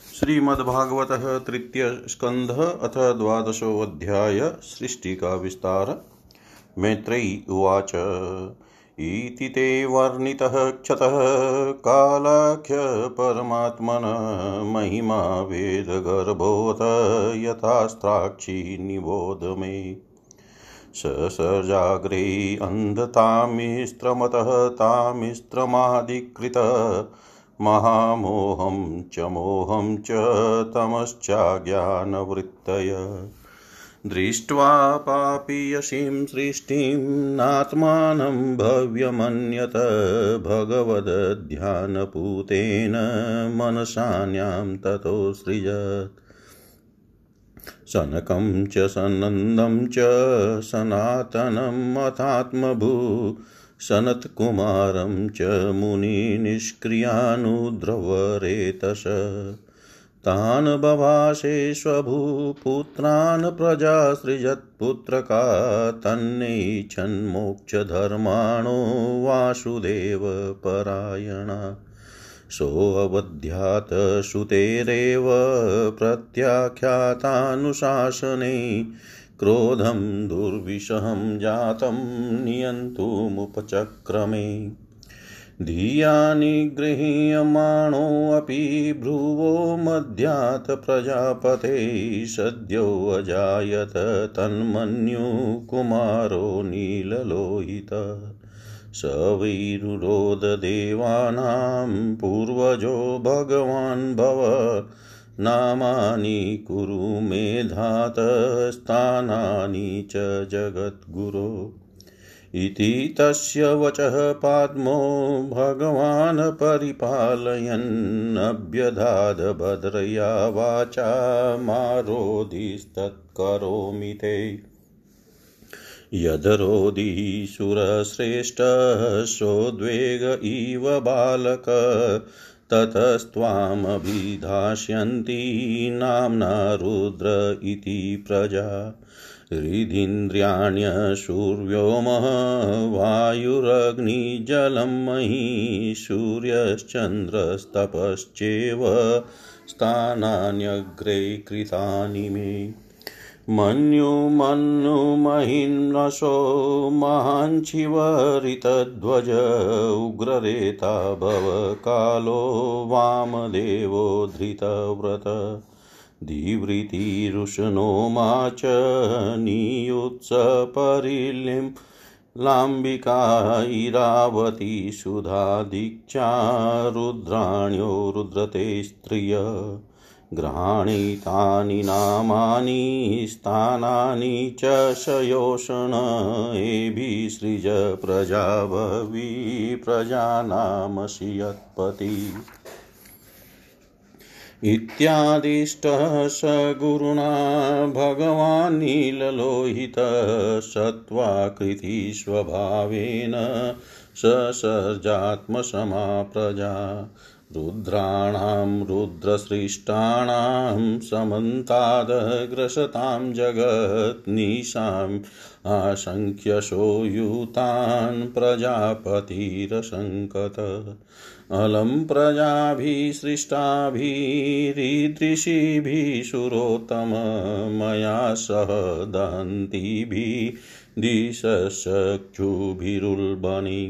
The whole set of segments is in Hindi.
श्रीमद्भागवत तृतीय स्कंध अथ द्वादशोऽध्याय सृष्टि का विस्तार मैत्रेयी उवाच। इति ते वर्णितः क्षतः कालाख्य परमात्मन महिमा वेदगर्भोऽथ यथास्त्राक्षी निबोध मे। स ससजाग्रे अन्धतामिस्त्रमतः तामिस्त्रमाधिकृत महामोहं च मोहं च तमश्चाज्ञानवृत्तय। दृष्ट्वा पापीयसीं सृष्टिं नात्मानं भव्यमन्यत भगवदध्यानपूतेन मनसान्यां ततो सृजत्। शनकं च सनन्दं च सनातनम् अथात्मभू सनत्कुमारं च मुनिनिष्क्रियानुद्रवरेतश तान् बभाषेष्वभूपुत्रान् प्रजासृजत्पुत्रका तन्नैच्छन्मोक्षधर्माणो वासुदेवपरायणा। सोऽवध्यात् श्रुतेरेव प्रत्याख्यातानुशासने क्रोधं दुर्विषहं जातं नियन्तुमुपचक्रमे। धिया निगृह्यमाणोऽपि भ्रुवो मध्यात् प्रजापते सद्योऽजायत तन्मन्युकुमारो नीललोहित। स वैरुरोधदेवानां पूर्वजो भगवान् भव नामानि कुरु मेधातस्थानानि च जगद्गुरो। इति तस्य वचः पाद्मो भगवान् परिपालयन्नभ्यधाद भद्रया वाचा मारोधिस्तत्करोमि ते। यदरोधिसुरश्रेष्ठः सोद्वेग इव बालक ततस्त्वामभिधास्यन्ति नाम्ना रुद्र इति प्रजा। हृदिन्द्रियाण्यशूर्व्योमः वायुरग्निजलं मही सूर्यश्चन्द्रस्तपश्चेव स्थानान्यग्रे कृतानि मे। मन्युमन्युमहिन्नशो महाञ्छिवरितध्वज उग्ररेता भव कालो वामदेवो धृतव्रत। धीवृतिरुष्णो मा च नियुत्सपरिलिं लाम्बिका इरावती सुधा दीक्षा रुद्राण्यो रुद्रते स्त्रिय। ग्रहाणीतानि नामानि स्थानानि च शयोषण। एभिसृज प्रजा प्रजानामसि यत्पति। इत्यादिष्टः स गुरुणा भगवान् नीललोहितः सत्त्वाकृतिस्वभावेन ससर्जात्मसमा प्रजा रुद्राणां रुद्रसृष्टाणां समन्तादग्रसतां जगन्निशाम् आशङ्ख्यशो युतान् प्रजापतिरशङ्कत अलं प्रजाभिसृष्टाभिरीदृशीभिः सुरोत्तम मया सह दहन्तीभिः दिशचक्षुभिरुल्बणि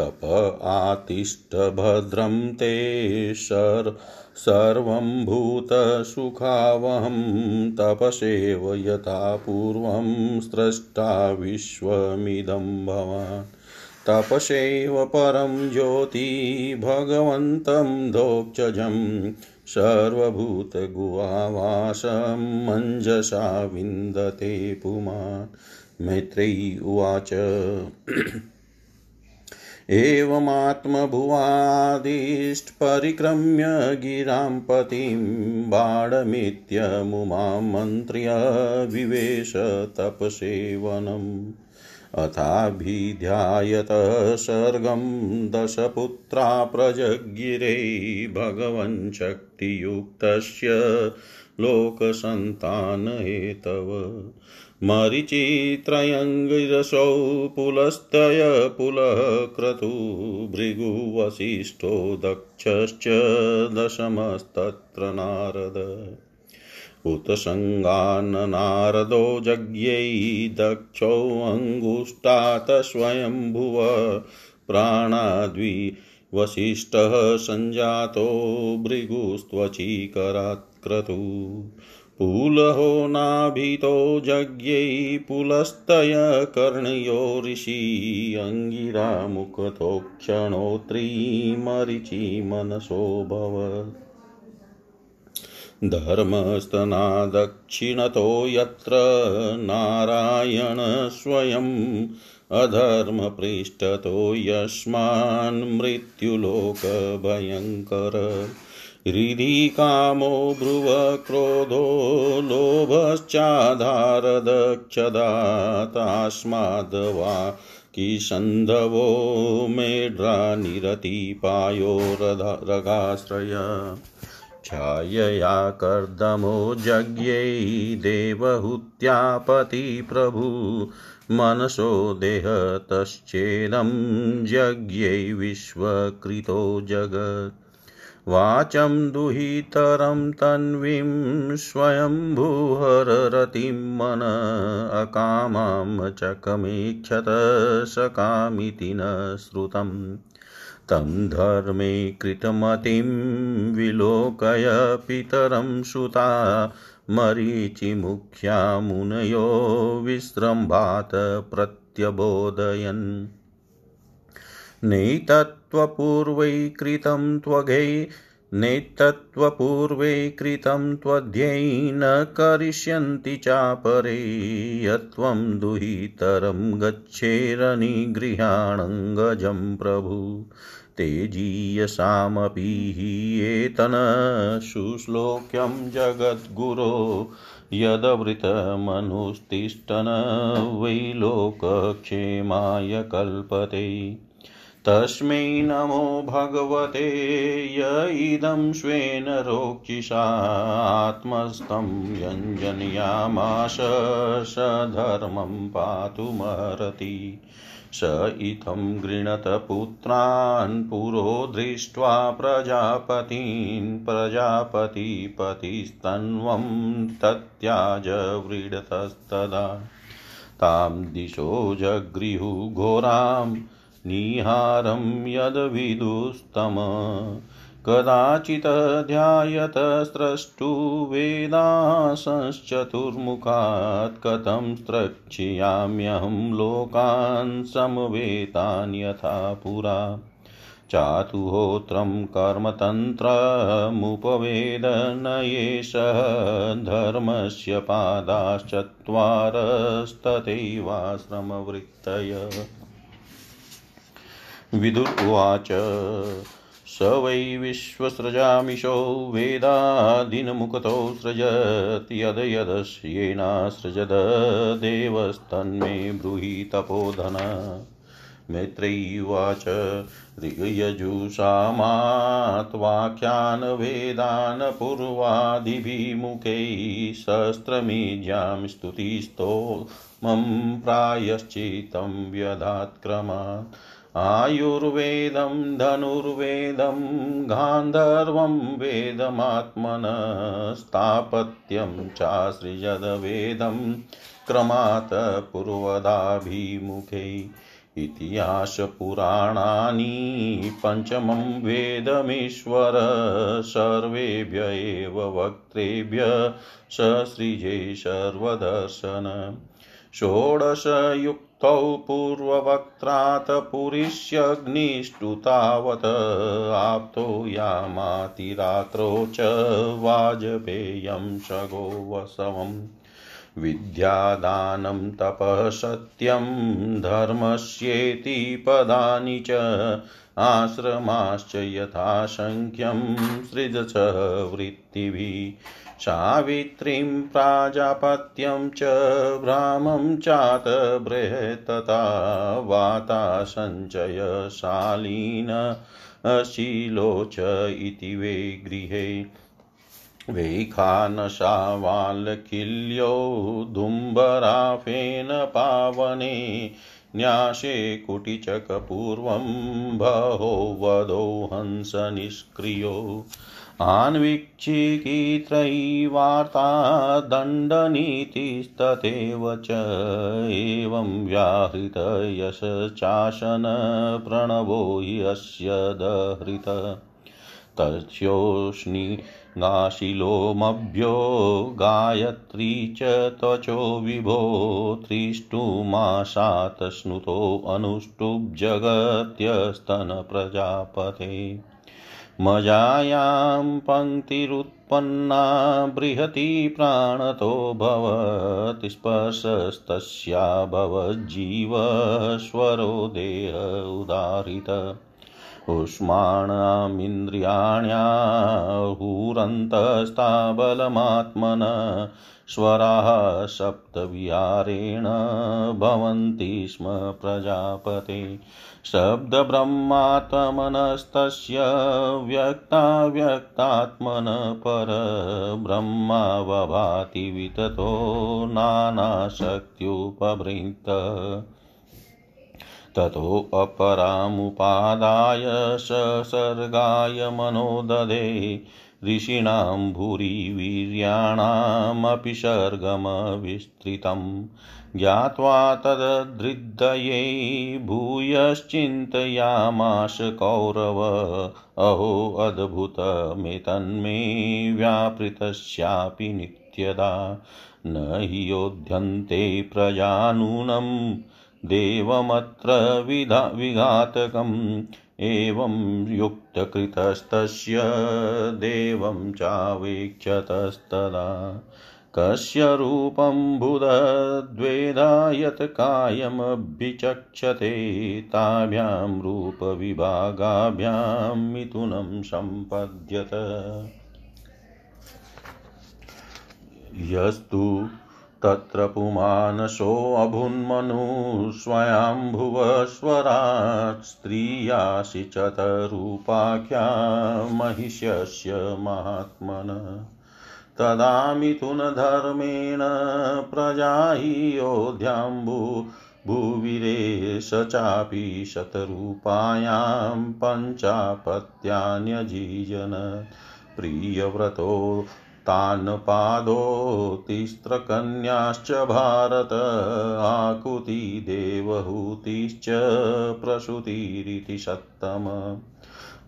तप आतिष्ठभद्रं ते शर् सर्वं भूतसुखावहं तपसेव यथा पूर्वं स्रष्टा विश्वमिदं भवान्। तपसेव परं ज्योति भगवन्तं दोक्षजं सर्वभूतगुहावासं मञ्जसा विन्दते पुमान्। मैत्रेयी उवाच। एवमात्मभुवादिष्टपरिक्रम्य गिरां पतिं बाणमित्यमुमां मन्त्र्य विवेश तपसेवनम्। अथाभिध्यायत सर्गं दशपुत्रा प्रजगिरे भगवन् शक्तियुक्तस्य लोकसन्तानहेतव। मरिचित्रयङ्गिरसौ पुलस्तय पुलः क्रतु भृगुवसिष्ठो दक्षश्च दशमस्तत्र नारद उत्सङ्गान्नारदो जज्ञै दक्षोऽङ्गुष्ठात् स्वयंभुव प्राणाद्वि वसिष्ठः सञ्जातो भृगुस्त्वचीकरात् क्रतु। पुलहो नाभितो जज्ञै पुलस्तय कर्णयो ऋषि अङ्गिरा मुखतोक्षणोत्रीमरिचि मनसो भवत् धर्मस्तनादक्षिणतो यत्र नारायण स्वयम् अधर्मपृष्ठतो यस्मान्मृत्युलोकभयङ्कर हृदि कामो ब्रुव क्रोधो लोभश्चाधारदक्षदा तास्माद्वा किसन्धवो मेढ्रानिरतिपायो रगाश्रय। छायया कर्दमो जज्ञै देवहूत्यापति प्रभु, मनसो देहतश्चेदं यज्ञै विश्वकृतो जगत्। वाचं दुहितरं तन्वीं स्वयंभूहररतिं मन अकामां चकमेक्षत सकामिति न श्रुतम् तं धर्मे कृतमतिं विलोकय पितरं सुता मरीचिमुख्या मुनयो विस्रम्भात् प्रत्यबोधयन्। नैतत्त्वपूर्वै कृतं त्वघै नेतत्त्वपूर्वे कृतं त्वध्यै न करिष्यन्ति चापरे, यत्त्वं दुहितरं गच्छेरनिगृहाणङ्गजं प्रभु। तेजीयसामपि एतन शुश्लोक्यं जगद्गुरो यदवृतमनुस्तिष्ठन वै लोकक्षेमाय कल्पते। तस्मै नमो भगवते य इदं स्वेन रोक्षिषात्मस्तं व्यञ्जनयामाश स धर्मं पातुमर्हति स इत्थं गृणत पुत्रान् पुरो दृष्ट्वा प्रजापतीन् प्रजापतिपतिस्तन्वं तत्याज व्रीडतस्तदा तां दिशो जगृहुघोरां निहारं यद्विदुस्तम कदाचित् ध्यायत स्रष्टु वेदांश्चतुर्मुखात् कथं स्रक्ष्याम्यहं लोकान् समवेतान् यथा पुरा। चातुहोत्रं कर्मतन्त्रमुपवेद न एषः धर्मस्य पादाश्चत्वारस्तथैवाश्रमवृत्तय। विदुर्वाच। स वै विश्वसृजामिषो वेदादिनमुखतो सृजत् यद् यदस्येनासृजद देवस्तन्मे ब्रूहि तपोधन। मैत्रैवाच ऋगयजुषामात्वाख्यान् वेदान् पूर्वादिभिमुखैः स्तुतिस्तो मम प्रायश्चित्तं व्यधात्क्रमात् आयुर्वेदं धनुर्वेदं गान्धर्वं वेदमात्मन स्थापत्यं चासृजदवेदं क्रमात् पूर्वदाभिमुखे इतिहासपुराणानि पञ्चमं वेदमीश्वर सर्वेभ्य एव वक्त्रेभ्य ससृजे सर्वदर्शन षोडशयुक्तौ पूर्ववक्त्रात् पुरिष्यग्निष्टुतावत्। आप्तो यामातिरात्रो च वाजपेयं शगो वसवम् विद्यादानं तपः सत्यं, धर्मस्येति पदानि च, आश्रमाश्च यथासङ्ख्यं सृज च वृत्तिभिः। सावित्रीं प्राजापत्यं च भ्रामं चात बृहत्तता वाता सञ्चयशालीन शीलो इति वे गृहे। वैखानशावाल्किल्यो धुम्बराफेन पावने न्यासे कुटिचकपूर्वं बहो वधो हंसनिष्क्रियो। आन्वीक्षिकीत्रयीवार्ता दण्डनीतिस्तथैव च एवं व्याहृतयशचाशन प्रणवो ह्यस्य दहृत। तस्योष्णिगाशिलोमभ्यो गायत्री च त्वचो विभो त्रिष्टुमाशात् स्नुतोऽनुष्टुब्जगत्यस्तनप्रजापते मजायां पङ्क्तिरुत्पन्ना बृहती प्राणतो भवति स्पर्शस्तस्या देह उदारित। उष्माणामिन्द्रियाण्याहुरन्तस्ताबलमात्मन स्वराः सप्तविहारेण भवन्ति स्म प्रजापते। शब्दब्रह्मात्मनस्तस्य व्यक्ताव्यक्तात्मन परब्रह्मा वभाति विततो नानाशक्त्युपभृत ततोऽपरामुपादाय ससर्गाय मनो ददे ऋषीणां भूरि वीर्याणामपि सर्गमविस्तृतम् ज्ञात्वा तदधृदये भूयश्चिन्तयामाश कौरव। अहो अद्भुतमेतन्मे व्यापृतस्यापि नित्यदा। न हि योध्यन्ते प्रजानूनं, देवमत्र विधा विघातकम्। एवं युक्तकृतस्तस्य देवं चावेक्षतस्तदा कस्य रूपं बुधद्वेधा यत् कायमभिचक्षते ताभ्यां रूपविभागाभ्यां मिथुनं सम्पद्यत। यस्तु तत्र पुमानसोऽभुन्मनु स्वयम्भुवस्वराट् स्त्रियासि चतरूपाख्या महिष्यस्य महात्मन। तदा मिथुनधर्मेण प्रजा हि योध्याम्बु भुविरे स चापि शतरूपायां पञ्चापत्यान्यजीजन। प्रियव्रतो तान् पादो तिस्त्रकन्याश्च भारत आकुति देवहूतिश्च प्रसूतिरिति सत्तम।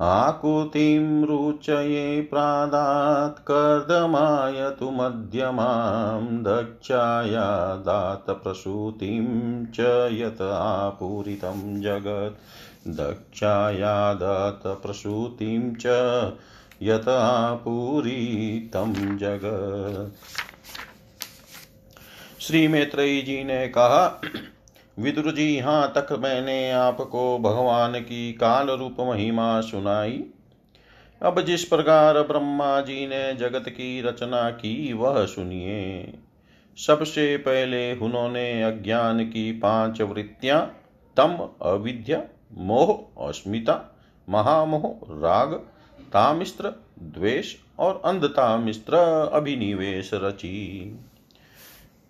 आकुतिं रुचये प्रादात् कर्दमाय तु मध्यमां, दक्षाया दातप्रसूतिं च यत् आपूरितं जगत्। दक्षाया दातप्रसूतिं च यत आपूरितं जगत् श्री मैत्रेयी जी ने कहा विदुर जी यहाँ तक मैंने आपको भगवान की काल रूप महिमा सुनाई। अब जिस प्रकार ब्रह्मा जी ने जगत की रचना की, वह सुनिए। सबसे पहले उन्होंने अज्ञान की पाँच वृत्तियाँ, तम, अविद्या, मोह, अस्मिता, महामोह, राग तामिस्त्र, द्वेष और अंधता मिश्र अभिनिवेश रची।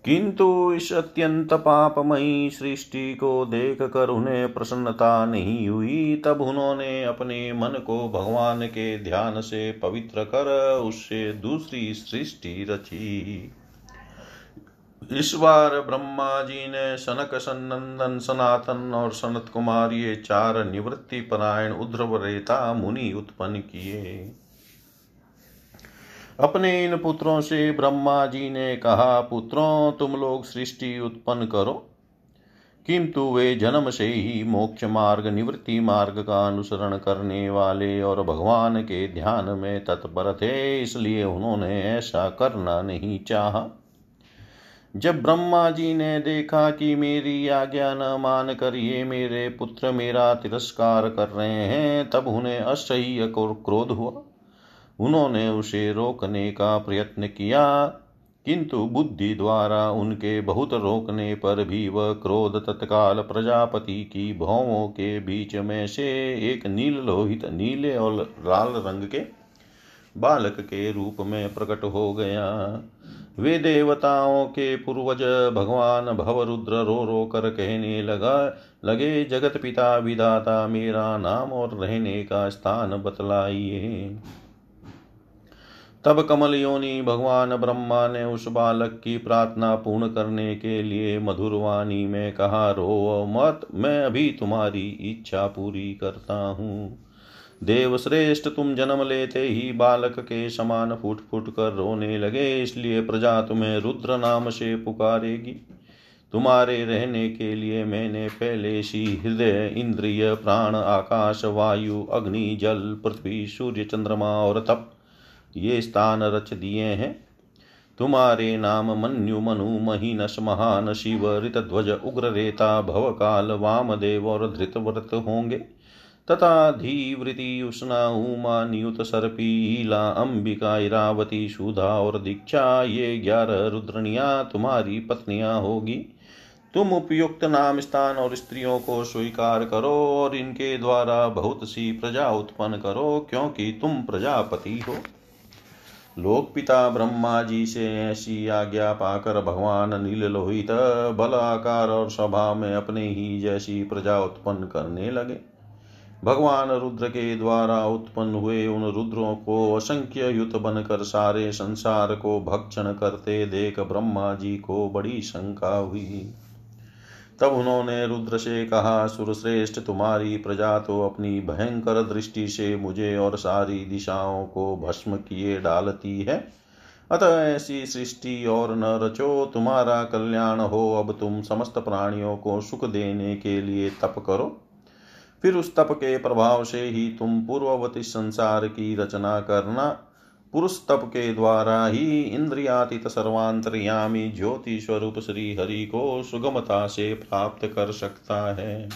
किंतु इस अत्यंत पापमयी सृष्टि को देख कर उन्हें प्रसन्नता नहीं हुई, तब उन्होंने अपने मन को भगवान के ध्यान से पवित्र कर उससे दूसरी सृष्टि रची। इस बार ब्रह्मा जी ने सनक सनंदन सनातन और सनत कुमार ये चार निवृत्ति परायण उध्रव रेता मुनि उत्पन्न किए। अपने इन पुत्रों से ब्रह्मा जी ने कहा, पुत्रों, तुम लोग सृष्टि उत्पन्न करो। किंतु वे जन्म से ही मोक्ष मार्ग, निवृत्ति मार्ग का अनुसरण करने वाले और भगवान के ध्यान में तत्पर थे, इसलिए उन्होंने ऐसा करना नहीं चाहा। जब ब्रह्मा जी ने देखा कि मेरी आज्ञा न मान कर ये मेरे पुत्र मेरा तिरस्कार कर रहे हैं, तब उन्हें असह्य क्रोध हुआ। उन्होंने उसे रोकने का प्रयत्न किया, किंतु बुद्धि द्वारा उनके बहुत रोकने पर भी वह क्रोध तत्काल प्रजापति की भौवों के बीच में से एक नील लोहित, नीले और लाल रंग के बालक के रूप में प्रकट हो गया। वे देवताओं के पूर्वज भगवान भवरुद्र रो रो कर कहने लगा, लगे, जगत पिता विदाता, मेरा नाम और रहने का स्थान बतलाइए। तब कमल योनि भगवान ब्रह्मा ने उस बालक की प्रार्थना पूर्ण करने के लिए मधुरवाणी में कहा रो मत, मैं अभी तुम्हारी इच्छा पूरी करता हूँ। देव श्रेष्ठ तुम जन्म लेते ही बालक के समान फूट फूट कर रोने लगे, इसलिए प्रजा तुम्हें रुद्र नाम से पुकारेगी। तुम्हारे रहने के लिए मैंने पहले सी हृदय, इंद्रिय, प्राण, आकाश, वायु, अग्नि, जल, पृथ्वी, सूर्य, चंद्रमा और तप, ये स्थान रच दिए हैं। तुम्हारे नाम मन्यु, मनु, महीनस, महान, शिव, ऋतध्वज, उग्र, रेता, भवकाल, वामदेव और धृतव्रत होंगे। तथा धीवृति उष्णा उमा नियुत सर्पी सर्पीला अंबिका इरावती सुधा और दीक्षा, ये ग्यारह रुद्रनिया तुम्हारी पत्नियाँ होगी। तुम उपयुक्त नाम स्थान और स्त्रियों को स्वीकार करो और इनके द्वारा बहुत सी प्रजा उत्पन्न करो, क्योंकि तुम प्रजापति हो। लोक पिता ब्रह्मा जी से ऐसी आज्ञा पाकर भगवान नील लोहित बल आकार और स्वभाव में अपने ही जैसी प्रजा उत्पन्न करने लगे। भगवान रुद्र के द्वारा उत्पन्न हुए उन रुद्रों को असंख्य युत बनकर सारे संसार को भक्षण करते देख ब्रह्मा जी को बड़ी शंका हुई। तब उन्होंने रुद्र से कहा, सुरश्रेष्ठ, तुम्हारी प्रजा तो अपनी भयंकर दृष्टि से मुझे और सारी दिशाओं को भस्म किए डालती है। अतः ऐसी सृष्टि और न रचो, तुम्हारा कल्याण हो। अब तुम समस्त प्राणियों को सुख देने के लिए तप करो। फिर उस तप के प्रभाव से ही तुम पूर्ववती संसार की रचना करना। पुरुष तप के द्वारा ही इंद्रियातीत सर्वांतरयामी ज्योति स्वरूप श्री हरि को सुगमता से प्राप्त कर सकता है।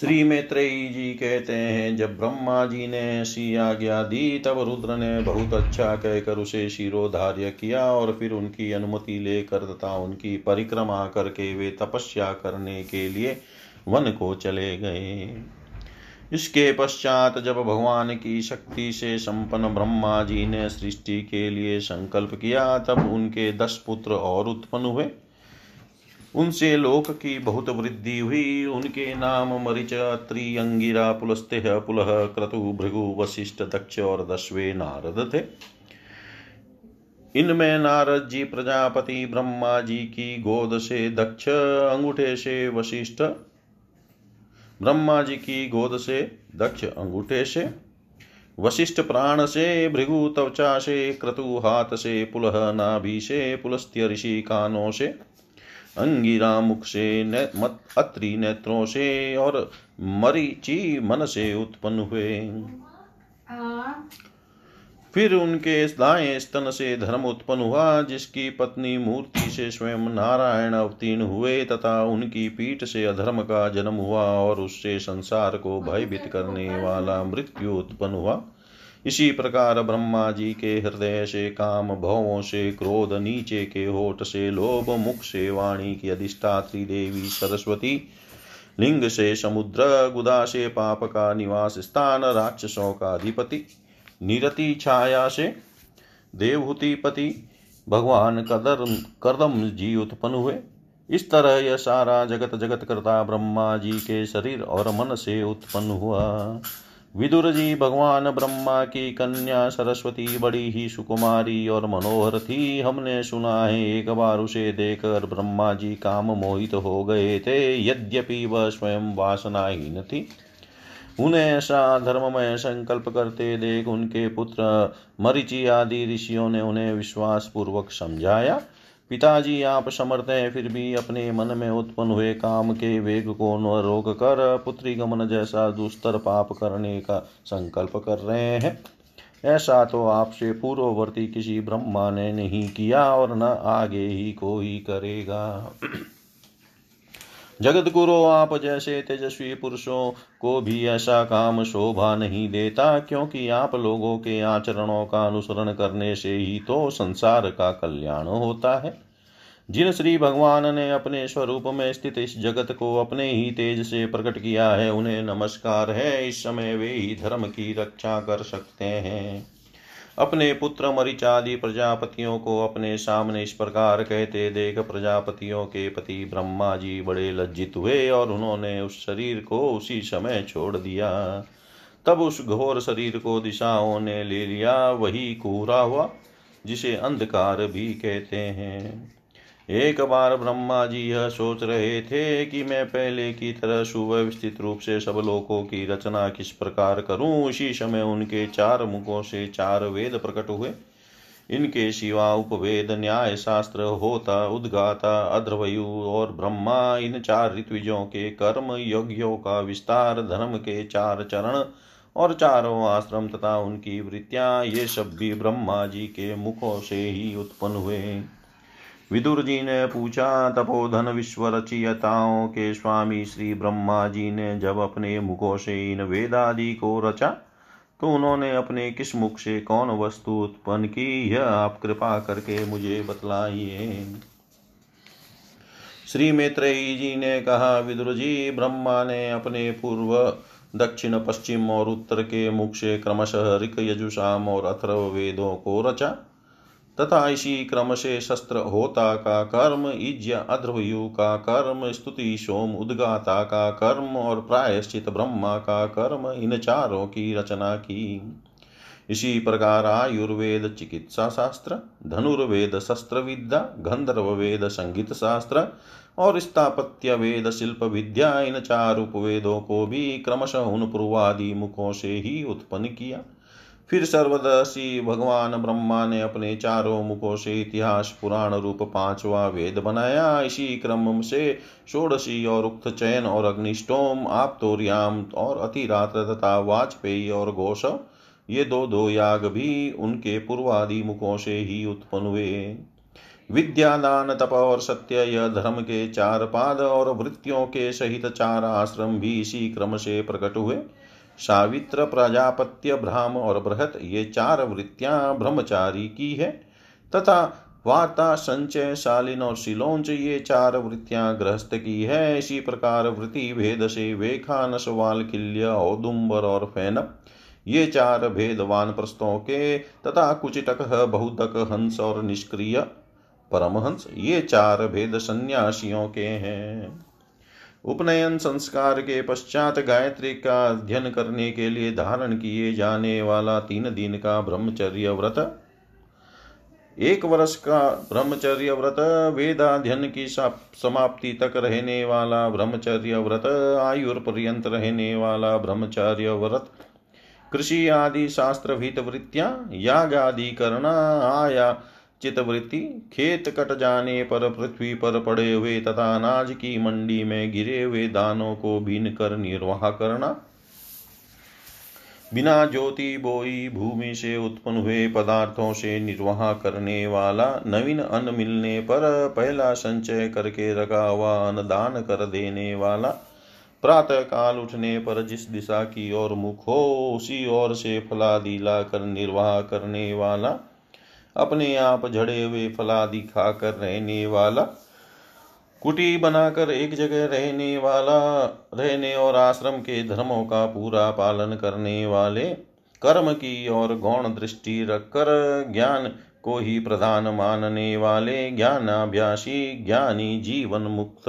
श्री मैत्रेयी जी कहते हैं, जब ब्रह्मा जी ने ऐसी आज्ञा दी, तब रुद्र ने बहुत अच्छा कहकर उसे शिरोधार्य किया और फिर उनकी अनुमति लेकर तथा उनकी परिक्रमा करके वे तपस्या करने के लिए वन को चले गए। इसके पश्चात जब भगवान की शक्ति से संपन्न ब्रह्मा जी ने सृष्टि के लिए संकल्प किया, तब उनके दस पुत्र और उत्पन्न हुए। उनसे लोक की बहुत वृद्धि हुई। उनके नाम मरिच अत्रि अंगिरा पुलस्तेह, पुलह, क्रतु, भृगु, वशिष्ठ, दक्ष और दशवे नारद थे। इनमें नारद जी, प्रजापति, ब्रह्मा जी की गोद से दक्ष, अंगूठे से वशिष्ठ ब्रह्मा जी की गोद से दक्ष अंगूठे से वशिष्ठ प्राण से भृगु त्वचा से क्रतु हाथ से पुलह नाभि से पुलस्त्य ऋषि कानों से अंगिरा मुख से ने, मत अत्रि नेत्रों से और मरीचि मन से उत्पन्न हुए। फिर उनके दाएँ स्तन से धर्म उत्पन्न हुआ, जिसकी पत्नी मूर्ति से स्वयं नारायण अवतीर्ण हुए तथा उनकी पीठ से अधर्म का जन्म हुआ और उससे संसार को भयभीत करने वाला मृत्यु उत्पन्न हुआ। इसी प्रकार ब्रह्मा जी के हृदय से काम भवों से क्रोध, नीचे के होठ से लोभ, मुख से वाणी की अधिष्ठात्री देवी सरस्वती, लिंग से समुद्र, गुदा से पाप का निवास स्थान, राक्षसों का अधिपति। निरति छाया से देवहूति पति, भगवान कदर करदम जी उत्पन्न हुए इस तरह यह सारा जगत जगत करता ब्रह्मा जी के शरीर और मन से उत्पन्न हुआ। विदुर जी, भगवान ब्रह्मा की कन्या सरस्वती बड़ी ही सुकुमारी और मनोहर थी। हमने सुना है, एक बार उसे देखकर ब्रह्मा जी काम मोहित हो गए थे। यद्यपि वह स्वयं वासनाहीन थी। उन्हें ऐसा धर्ममय संकल्प करते देख उनके पुत्र मरिचि आदि ऋषियों ने उन्हें विश्वास पूर्वक समझाया। पिताजी, आप समर्थ हैं, फिर भी अपने मन में उत्पन्न हुए काम के वेग को न रोक कर पुत्री गमन जैसा दुस्तर पाप करने का संकल्प कर रहे हैं। ऐसा तो आपसे पूर्ववर्ती किसी ब्रह्मा ने नहीं किया और न आगे ही कोई करेगा। जगत गुरु आप जैसे तेजस्वी पुरुषों को भी ऐसा काम शोभा नहीं देता, क्योंकि आप लोगों के आचरणों का अनुसरण करने से ही तो संसार का कल्याण होता है। जिन श्री भगवान ने अपने स्वरूप में स्थित इस जगत को अपने ही तेज से प्रकट किया है, उन्हें नमस्कार है। इस समय वे ही धर्म की रक्षा कर सकते हैं। अपने पुत्र मरिचादि प्रजापतियों को अपने सामने इस प्रकार कहते, देख, प्रजापतियों के पति ब्रह्मा जी बड़े लज्जित हुए और उन्होंने उस शरीर को उसी समय छोड़ दिया। तब उस घोर शरीर को दिशाओं ने ले लिया, वही कूरा हुआ, जिसे अंधकार भी कहते हैं। एक बार ब्रह्मा जी यह सोच रहे थे कि मैं पहले की तरह सुव्यवस्थित रूप से सब लोकों की रचना किस प्रकार करूँ। उसी समय उनके चार मुखों से चार वेद प्रकट हुए। इनके सिवा उपवेद न्याय शास्त्र होता, उद्गाता अध्रवयु और ब्रह्मा, इन चार ऋत्विजों के कर्म, यज्ञों का विस्तार, धर्म के चार चरण और चारों आश्रम तथा उनकी वृत्तियाँ, ये सब भी ब्रह्मा जी के मुखों से ही उत्पन्न हुए। विदुर जी ने पूछा, तपोधन विश्व रचियताओं के स्वामी श्री ब्रह्मा जी ने जब अपने मुखों से इन वेदादि को रचा तो उन्होंने अपने किस मुख से कौन वस्तु उत्पन्न की, यह आप कृपा करके मुझे बतलाइए। श्री मैत्रेयी जी ने कहा विदुर जी ब्रह्मा ने अपने पूर्व, दक्षिण, पश्चिम और उत्तर के मुख से क्रमशः ऋक, यजुषाम और अथर्व वेदों को रचा। तथा इसी क्रम से शस्त्र होता का कर्म इज्य अध्रवयु का कर्म, स्तुति सोम उद्गाता का कर्म, और प्रायश्चित ब्रह्मा का कर्म, इन चारों की रचना की। इसी प्रकार आयुर्वेद, चिकित्सा शास्त्र, धनुर्वेद शस्त्र विद्या गंधर्व वेद, संगीत शास्त्र, और स्थापत्य वेद, शिल्प विद्या, इन चार उपवेदों को भी क्रमशः उन पूर्वादि मुखों से ही उत्पन्न किया। फिर सर्वदर्शी भगवान ब्रह्मा ने अपने चारों मुखों से इतिहास पुराण रूप पांचवा वेद बनाया। इसी क्रम से षोडशी और उक्त चयन और अग्निष्टोम, आप्तोरियाम और अतिरात्र तथा वाजपेयी और घोष, ये दो दो याग भी उनके पूर्वादि मुखों से ही उत्पन्न हुए। विद्यादान, तप और सत्य, यह धर्म के चार पाद और वृत्तियों के सहित चार आश्रम भी इसी क्रम से प्रकट हुए। सावित्र प्रजापत्य ब्राह्म और बृहत, ये चार वृत्तियाँ ब्रह्मचारी की है। तथा वार्ता संचय, शालीन और शिलोंच, ये चार वृत्तियाँ गृहस्थ की है। इसी प्रकार वृत्ति भेद से वेखा नशवाल किल्य औदुम्बर और फैनप, ये चार भेदवान प्रस्तों के, तथा कुचिटक बहुतक हंस और निष्क्रिय परमहंस, ये चार भेद सन्यासियों के हैं। उपनयन संस्कार के पश्चात गायत्री का अध्ययन करने के लिए धारण किए जाने वाला तीन दिन का ब्रह्मचर्य व्रत। एक वर्ष का ब्रह्मचर्य व्रत, वेदाध्ययन की समाप्ति तक रहने वाला ब्रह्मचर्य व्रत, आयुर पर्यंत रहने वाला ब्रह्मचर्य व्रत। कृषि आदि शास्त्र भीत वृत्तियाँ, याग आदि करना आया। चितवृत्ति। खेत कट जाने पर पृथ्वी पर पड़े हुए तथा अनाज की मंडी में गिरे हुए दानों को बीन कर निर्वाह करना। बिना ज्योति बोई भूमि से उत्पन्न हुए पदार्थों से निर्वाह करने वाला नवीन अन्न मिलने पर पहला संचय करके रखा हुआ अन्न दान कर देने वाला। प्रातः काल उठने पर जिस दिशा की ओर मुख हो, उसी ओर से फलादी लाकर निर्वाह करने वाला। अपने आप झड़े हुए फलादि खाकर रहने वाला। कुटी बनाकर एक जगह रहने वाला, रहने और आश्रम के धर्मों का पूरा पालन करने वाले। कर्म की और गौण दृष्टि रखकर ज्ञान को ही प्रधान मानने वाले। ज्ञानाभ्यासी, ज्ञानी, जीवन मुक्त।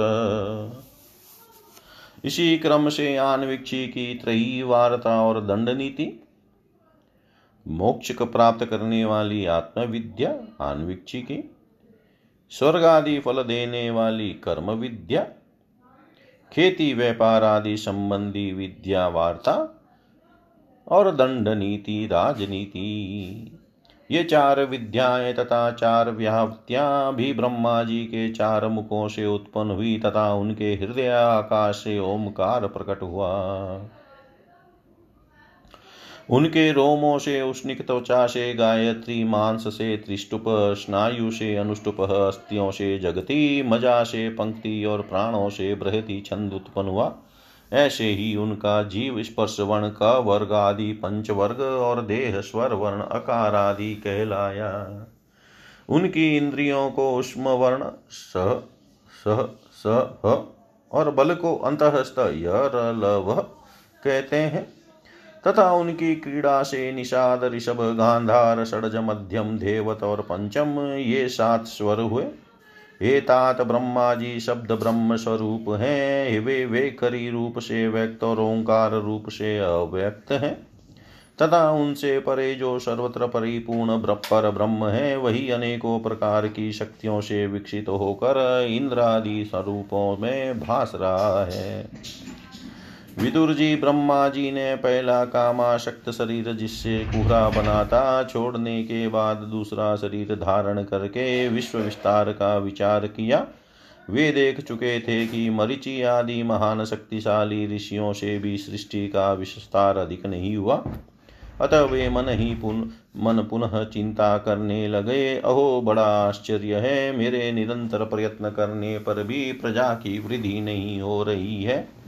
इसी क्रम से आनविक्षी की त्रयी वार्ता और दंड नीति मोक्ष को प्राप्त करने वाली आत्मविद्या आन्विक्षी की स्वर्ग आदि फल देने वाली कर्म विद्या खेती, व्यापार आदि संबंधी विद्या, वार्ता और दंड नीति, राजनीति। ये चार विद्याएँ तथा चार व्याप्तियाँ भी ब्रह्मा जी के चार मुखों से उत्पन्न हुई तथा उनके हृदय आकाश से ओमकार प्रकट हुआ। उनके रोमों से उष्णिक त्वचा से, गायत्री मांस से, त्रिष्टुप, स्नायु से, अनुष्टुप अस्थियों से, जगती मज़ा से, पंक्ति और प्राणों से, बृहति छंद उत्पन्न हुआ। ऐसे ही उनका जीव स्पर्श वर्ण क वर्ग आदि पंचवर्ग और देह स्वर वर्ण अकार आदि कहलाया। उनकी इंद्रियों को उष्म वर्ण स सह स और बल को अंतहस्त यह कहते हैं। तथा उनकी क्रीड़ा से निषाद ऋषभ गांधार षडज मध्यम देवत और पंचम ये सात स्वर हुए। हे तात ब्रह्मा जी शब्द ब्रह्म स्वरूप हैं वे वे करी रूप से व्यक्त और ओंकार रूप से अव्यक्त हैं। तथा उनसे परे जो सर्वत्र परिपूर्ण पर ब्रह्म है, वही अनेकों प्रकार की शक्तियों से विकसित होकर इंद्रादि स्वरूपों में भास रहा है। विदुर जी ब्रह्मा जी ने पहला कामाशक्त शरीर जिससे कुहरा बनाता, छोड़ने के बाद दूसरा शरीर धारण करके विश्व विस्तार का विचार किया। वे देख चुके थे कि मरिचि आदि महान शक्तिशाली ऋषियों से भी सृष्टि का विस्तार अधिक नहीं हुआ। अतः वे मन ही पुन, मन पुनः चिंता करने लगे। अहो, बड़ा आश्चर्य है, मेरे निरंतर प्रयत्न करने पर भी प्रजा की वृद्धि नहीं हो रही है।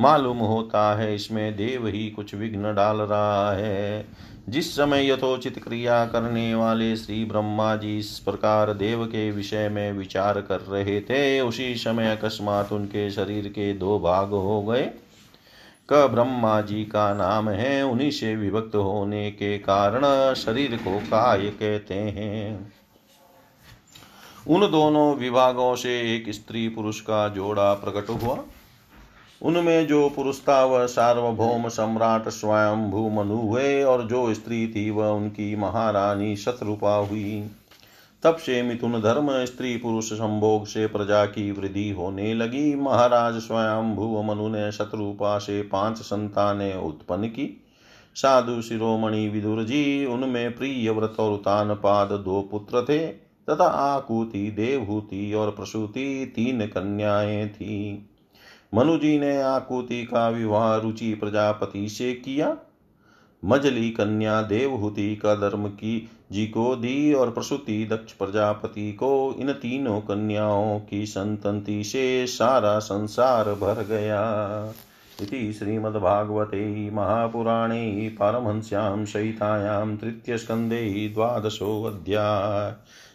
मालूम होता है, इसमें देव ही कुछ विघ्न डाल रहा है। जिस समय यथोचित क्रिया करने वाले श्री ब्रह्मा जी इस प्रकार देव के विषय में विचार कर रहे थे, उसी समय अकस्मात उनके शरीर के दो भाग हो गए। क ब्रह्मा जी का नाम है, उन्हीं से विभक्त होने के कारण शरीर को काय कहते हैं। उन दोनों विभागों से एक स्त्री पुरुष का जोड़ा प्रकट हुआ। उनमें जो पुरुष था वह सार्वभौम सम्राट स्वयं मनु हुए और जो स्त्री थी वह उनकी महारानी शत्रुपा हुई। तब से मिथुन धर्म स्त्री पुरुष संभोग से प्रजा की वृद्धि होने लगी। महाराज स्वयं भू मनु ने शत्रुपा से पाँच संतानें उत्पन्न की। साधु, शिरोमणि, विदुर जी, उनमें प्रिय व्रत और उतान पाद दो पुत्र थे तथा आकुति, देवहूति और प्रसूति तीन कन्याएँ थी। मनुजी ने आकुति का विवाह रुचि प्रजापति से किया। मजली कन्या देवहूति का धर्म की, जी को दी और प्रसूति दक्ष प्रजापति को। इन तीनों कन्याओं की संतति से सारा संसार भर गया। इति श्रीमद्भागवते महापुराणे पारमहंस्यां सहितायां तृतीयस्कन्धे द्वादशोऽध्याय।